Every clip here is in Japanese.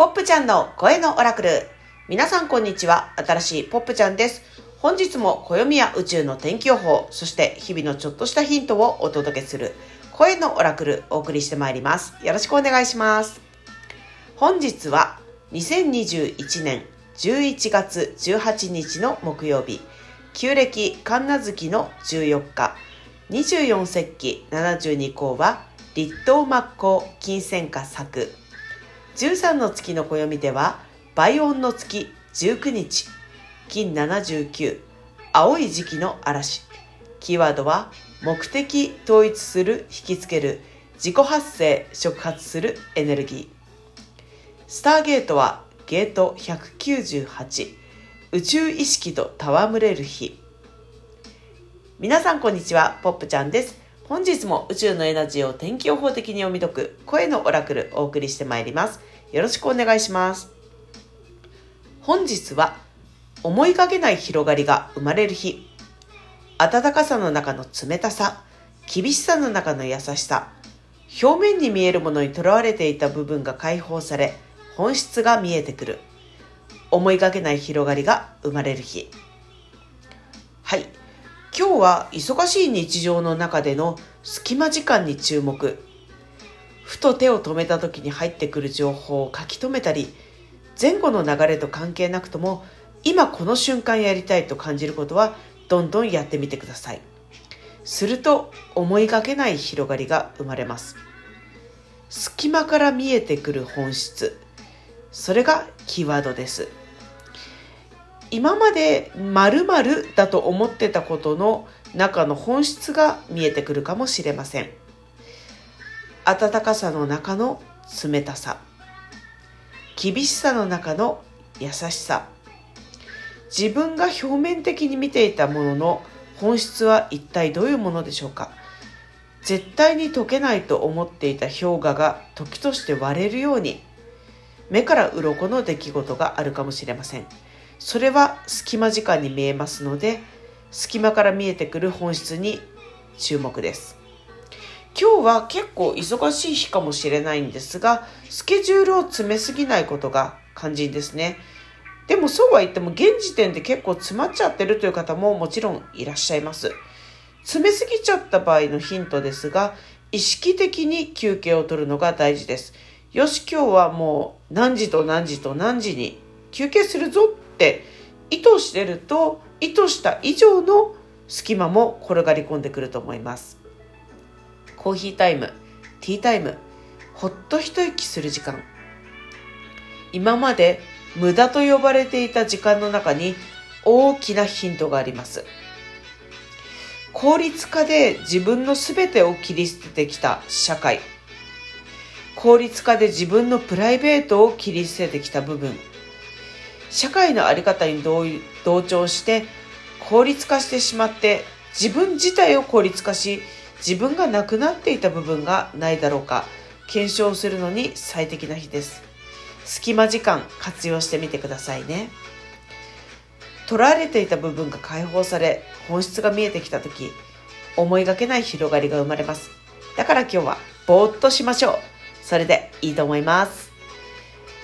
ポップちゃんの声のオラクル。皆さんこんにちは。新しいポップちゃんです。本日も暦や宇宙の天気予報、そして日々のちょっとしたヒントをお届けする声のオラクルお送りしてまいります。よろしくお願いします。本日は2021年11月18日の木曜日、旧暦神奈月の14日、24節気72項は立冬末光金銭化作13の月の暦では倍音の月19日。金79青い時期の嵐。キーワードは目的統一する引きつける。自己発生触発するエネルギー。スターゲートはゲート198宇宙意識と戯れる日。皆さんこんにちはポップちゃんです。本日も宇宙のエナジーを天気予報的に読み解く声のオラクルお送りしてまいります。よろしくお願いします。本日は思いがけない広がりが生まれる日。暖かさの中の冷たさ、厳しさの中の優しさ、表面に見えるものにとらわれていた部分が解放され、本質が見えてくる。思いがけない広がりが生まれる日。はい。今日は忙しい日常の中での隙間時間に注目。ふと手を止めた時に入ってくる情報を書き留めたり、前後の流れと関係なくとも、今この瞬間やりたいと感じることは、どんどんやってみてください。すると、思いがけない広がりが生まれます。隙間から見えてくる本質。それがキーワードです。今まで〇〇だと思ってたことの中の本質が見えてくるかもしれません。暖かさの中の冷たさ。厳しさの中の優しさ。自分が表面的に見ていたものの本質は一体どういうものでしょうか絶対に解けないと思っていた氷河が時として割れるように目から鱗の出来事があるかもしれません。それは隙間時間に見えますので隙間から見えてくる本質に注目です今日は結構忙しい日かもしれないんですがスケジュールを詰めすぎないことが肝心ですね。でもそうは言っても現時点で結構詰まっちゃってるという方ももちろんいらっしゃいます。詰めすぎちゃった場合のヒントですが意識的に休憩を取るのが大事です。よし今日はもう何時と何時と何時に休憩するぞって意図してると意図した以上の隙間も転がり込んでくると思います。コーヒータイムティータイムほっと一息する時間。今まで無駄と呼ばれていた時間の中に大きなヒントがあります。効率化で自分の全てを切り捨ててきた社会。効率化で自分のプライベートを切り捨ててきた部分。社会の在り方に同調して効率化してしまって自分自体を効率化し自分がなくなっていた部分がないだろうか検証するのに最適な日です。隙間時間活用してみてくださいね。取られていた部分が解放され本質が見えてきた時思いがけない広がりが生まれます。だから今日はぼーっとしましょう。それでいいと思います。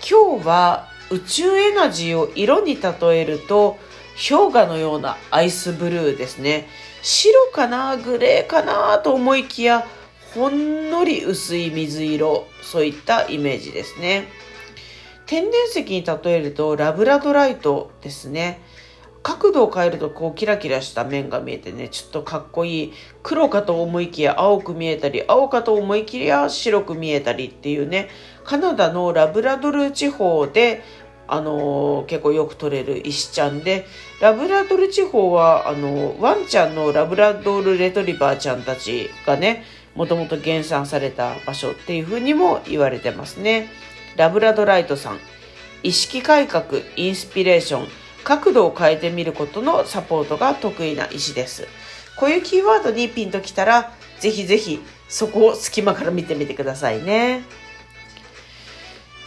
今日は宇宙エナジーを色に例えると氷河のようなアイスブルーですね。白かなグレーかなと思いきやほんのり薄い水色そういったイメージですね。天然石に例えるとラブラドライトですね。角度を変えるとこうキラキラした面が見えてねちょっとかっこいい黒かと思いきや青く見えたり青かと思いきや白く見えたりっていうねカナダのラブラドル地方であの結構よく取れる石ちゃんでラブラドル地方はあのワンちゃんのラブラドルレトリバーちゃんたちがねもともと減産された場所っていうふうにも言われてますねラブラドライトさん意識改革インスピレーション角度を変えてみることのサポートが得意な石です。こういうキーワードにピンときたら、ぜひぜひそこを隙間から見てみてくださいね。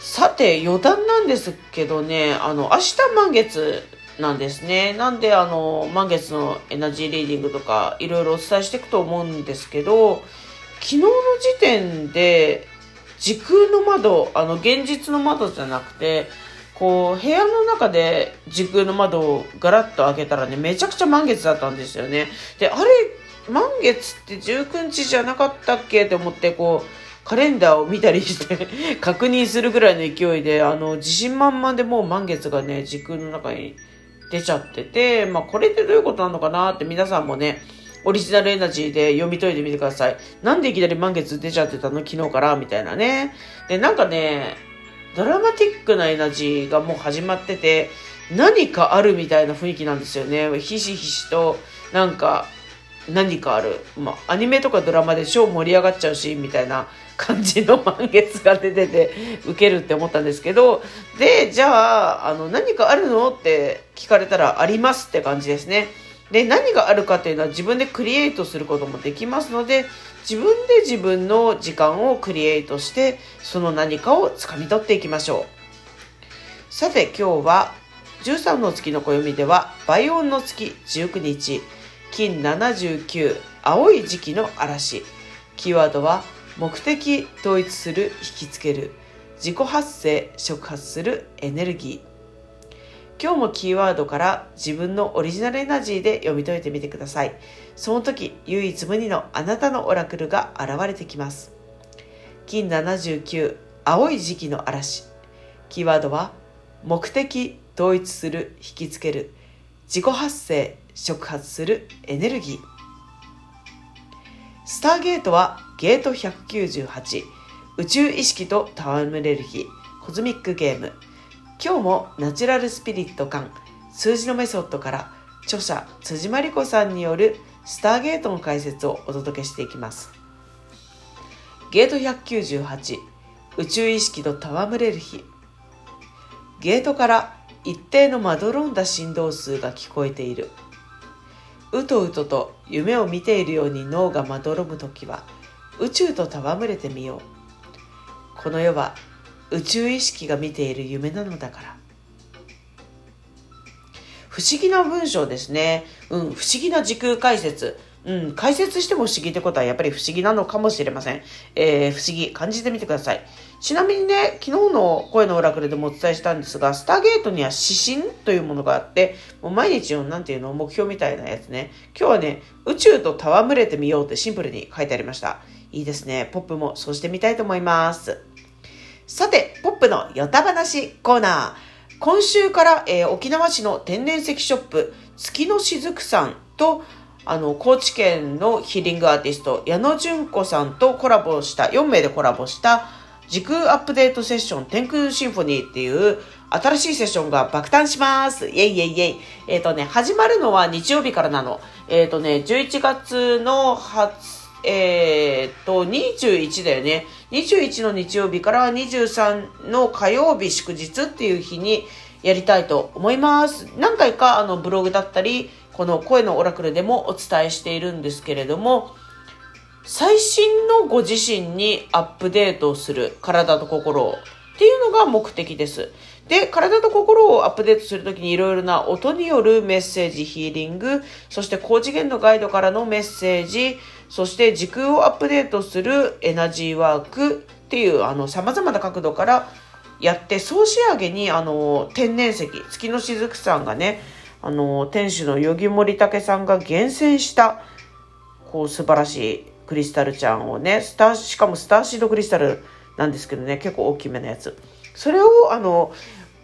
さて、余談なんですけどね、あの、明日満月なんですね。なんで、あの、満月のエナジーリーディングとか、いろいろお伝えしていくと思うんですけど、昨日の時点で、時空の窓、あの、現実の窓じゃなくて、こう、部屋の中で時空の窓をガラッと開けたらね、めちゃくちゃ満月だったんですよね。で、あれ、満月って19日じゃなかったっけって思って、こう、カレンダーを見たりして 確認するぐらいの勢いで、あの、自信満々でもう満月がね、時空の中に出ちゃってて、まあ、これってどういうことなのかなって皆さんもね、オリジナルエナジーで読み解いてみてください。なんでいきなり満月出ちゃってたの？昨日から？みたいなね。で、なんかね、ドラマティックなエナジーがもう始まってて、何かあるみたいな雰囲気なんですよね。ひしひしと、なんか、何かある。まあ、アニメとかドラマで超盛り上がっちゃうし、みたいな感じの満月が出てて、ウケるって思ったんですけど、で、じゃあ、あの、何かあるのって聞かれたら、ありますって感じですね。で、何があるかっていうのは自分でクリエイトすることもできますので、自分で自分の時間をクリエイトして、その何かを掴み取っていきましょう。さて今日は、13の月の暦では、倍音の月19日、金79、青い時期の嵐。キーワードは、目的統一する、引きつける。自己発生、触発するエネルギー。今日もキーワードから自分のオリジナルエナジーで読み解いてみてください。その時、唯一無二のあなたのオラクルが現れてきます。金79、青い時期の嵐。キーワードは、目的、統一する、引きつける、自己発生、触発するエネルギー。スターゲートはゲート198、宇宙意識と戯れる日、コズミックゲーム。今日もナチュラルスピリット感数字のメソッドから著者辻真理子さんによるスターゲートの解説をお届けしていきます。ゲート198宇宙意識と戯れる日ゲートから一定のまどろんだ振動数が聞こえている。うとうとと夢を見ているように脳がまどろむ時は宇宙と戯れてみよう。この世は宇宙意識が見ている夢なのだから。不思議な文章ですね。うん、不思議な時空解説。うん、解説しても不思議ってことはやっぱり不思議なのかもしれません。えー、不思議、感じてみてください。ちなみにね、昨日の声のオラクルでもお伝えしたんですが、スターゲートには指針というものがあって、もう毎日の、なんていうの、目標みたいなやつね。今日はね、宇宙と戯れてみようってシンプルに書いてありました。いいですね。ポップもそうしてみたいと思います。さて、ポップのヨタ話コーナー。今週から、えー、沖縄市の天然石ショップ、月のしずくさんと、あの、高知県のヒーリングアーティスト、矢野純子さんとコラボした、4名でコラボした、時空アップデートセッション、天空シンフォニーっていう新しいセッションが爆誕します。イェイイェイイェイ。えっ、ー、とね、始まるのは日曜日からなの。えっ、ー、とね、11月の20えー、っと、21だよね。21の日曜日から23の火曜日祝日っていう日にやりたいと思います。何回かあのブログだったり、この声のオラクルでもお伝えしているんですけれども、最新のご自身にアップデートする体と心をっていうのが目的です。で、体と心をアップデートするときにいろいろな音によるメッセージ、ヒーリング、そして高次元のガイドからのメッセージ、そして時空をアップデートするエナジーワークっていうあの様々な角度からやって、総仕上げにあの天然石、月の雫さんがね、あの店主のヨギモリタケさんが厳選したこう素晴らしいクリスタルちゃんをね、スター、しかもスターシードクリスタルなんですけどね、結構大きめのやつ。それをあの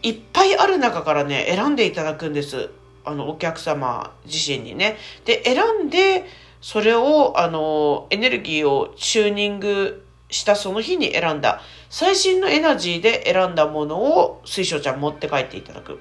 いっぱいある中からね、選んでいただくんです。あの、お客様自身にね。で、選んで、それを、あの、エネルギーをチューニングしたその日に選んだ、最新のエナジーで選んだものを水晶ちゃん持って帰っていただく。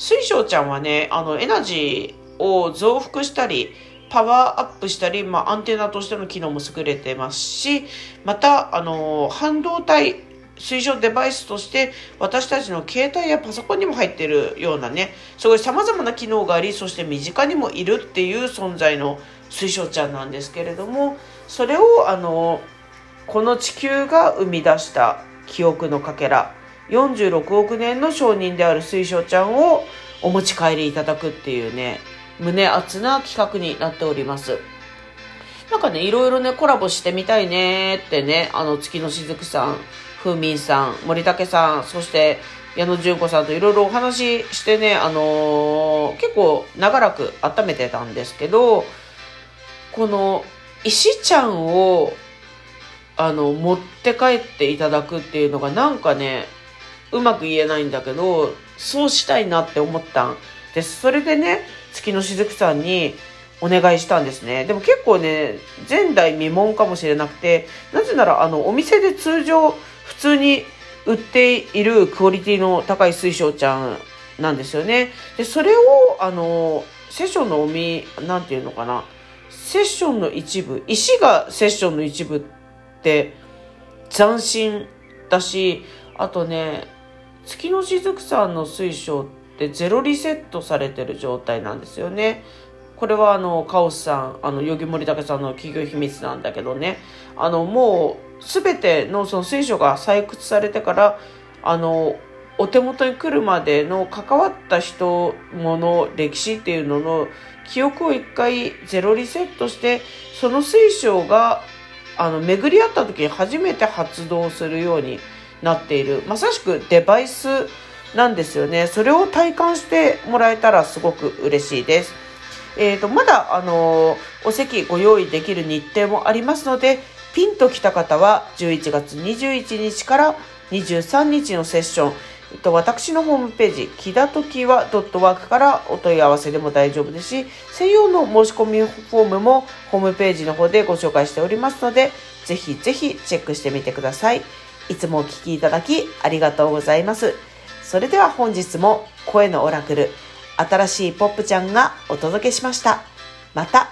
水晶ちゃんはね、あの、エナジーを増幅したり、パワーアップしたり、まあ、アンテナとしての機能も優れてますし、また、あの、半導体水晶デバイスとして私たちの携帯やパソコンにも入ってるようなね、すごい様々な機能があり、そして身近にもいるっていう存在の水晶ちゃんなんですけれども、それをあの、この地球が生み出した記憶のかけら、46億年の証人である水晶ちゃんをお持ち帰りいただくっていうね、胸熱な企画になっております。なんかね、いろいろね、コラボしてみたいねってね、あの、月のしずくさん、ふうみんさん、森武さん、そして、矢野純子さんといろいろお話ししてね、あのー、結構長らく温めてたんですけど、この石ちゃんを、あの、持って帰っていただくっていうのがなんかね、うまく言えないんだけど、そうしたいなって思ったんです。それでね、月のしずくさんにお願いしたんですね。でも結構ね、前代未聞かもしれなくて、なぜならあの、お店で通常普通に売っているクオリティの高い水晶ちゃんなんですよね。で、それを、あの、セッションのおみ、なんていうのかな。セッションの一部、石がセッションの一部って斬新だし、あとね、月のしずくさんの水晶ってゼロリセットされてる状態なんですよね。これはあの、カオスさん、あの、ヨギモリタケさんの企業秘密なんだけどね、あの、もう、すべてのその水晶が採掘されてから、あの、お手元に来るまでの関わった人、もの、歴史っていうのの記憶を一回ゼロリセットして、その水晶が、あの、巡り合った時に初めて発動するようになっている。まさしくデバイスなんですよね。それを体感してもらえたらすごく嬉しいです。えーと、まだ、あのお席ご用意できる日程もありますのでピンときた方は11月21日から23日のセッション、えっと、私のホームページ、きだときは .work からお問い合わせでも大丈夫ですし、専用の申し込みフォームもホームページの方でご紹介しておりますので、ぜひぜひチェックしてみてください。いつもお聴きいただきありがとうございます。それでは本日も声のオラクル、新しいポップちゃんがお届けしました。また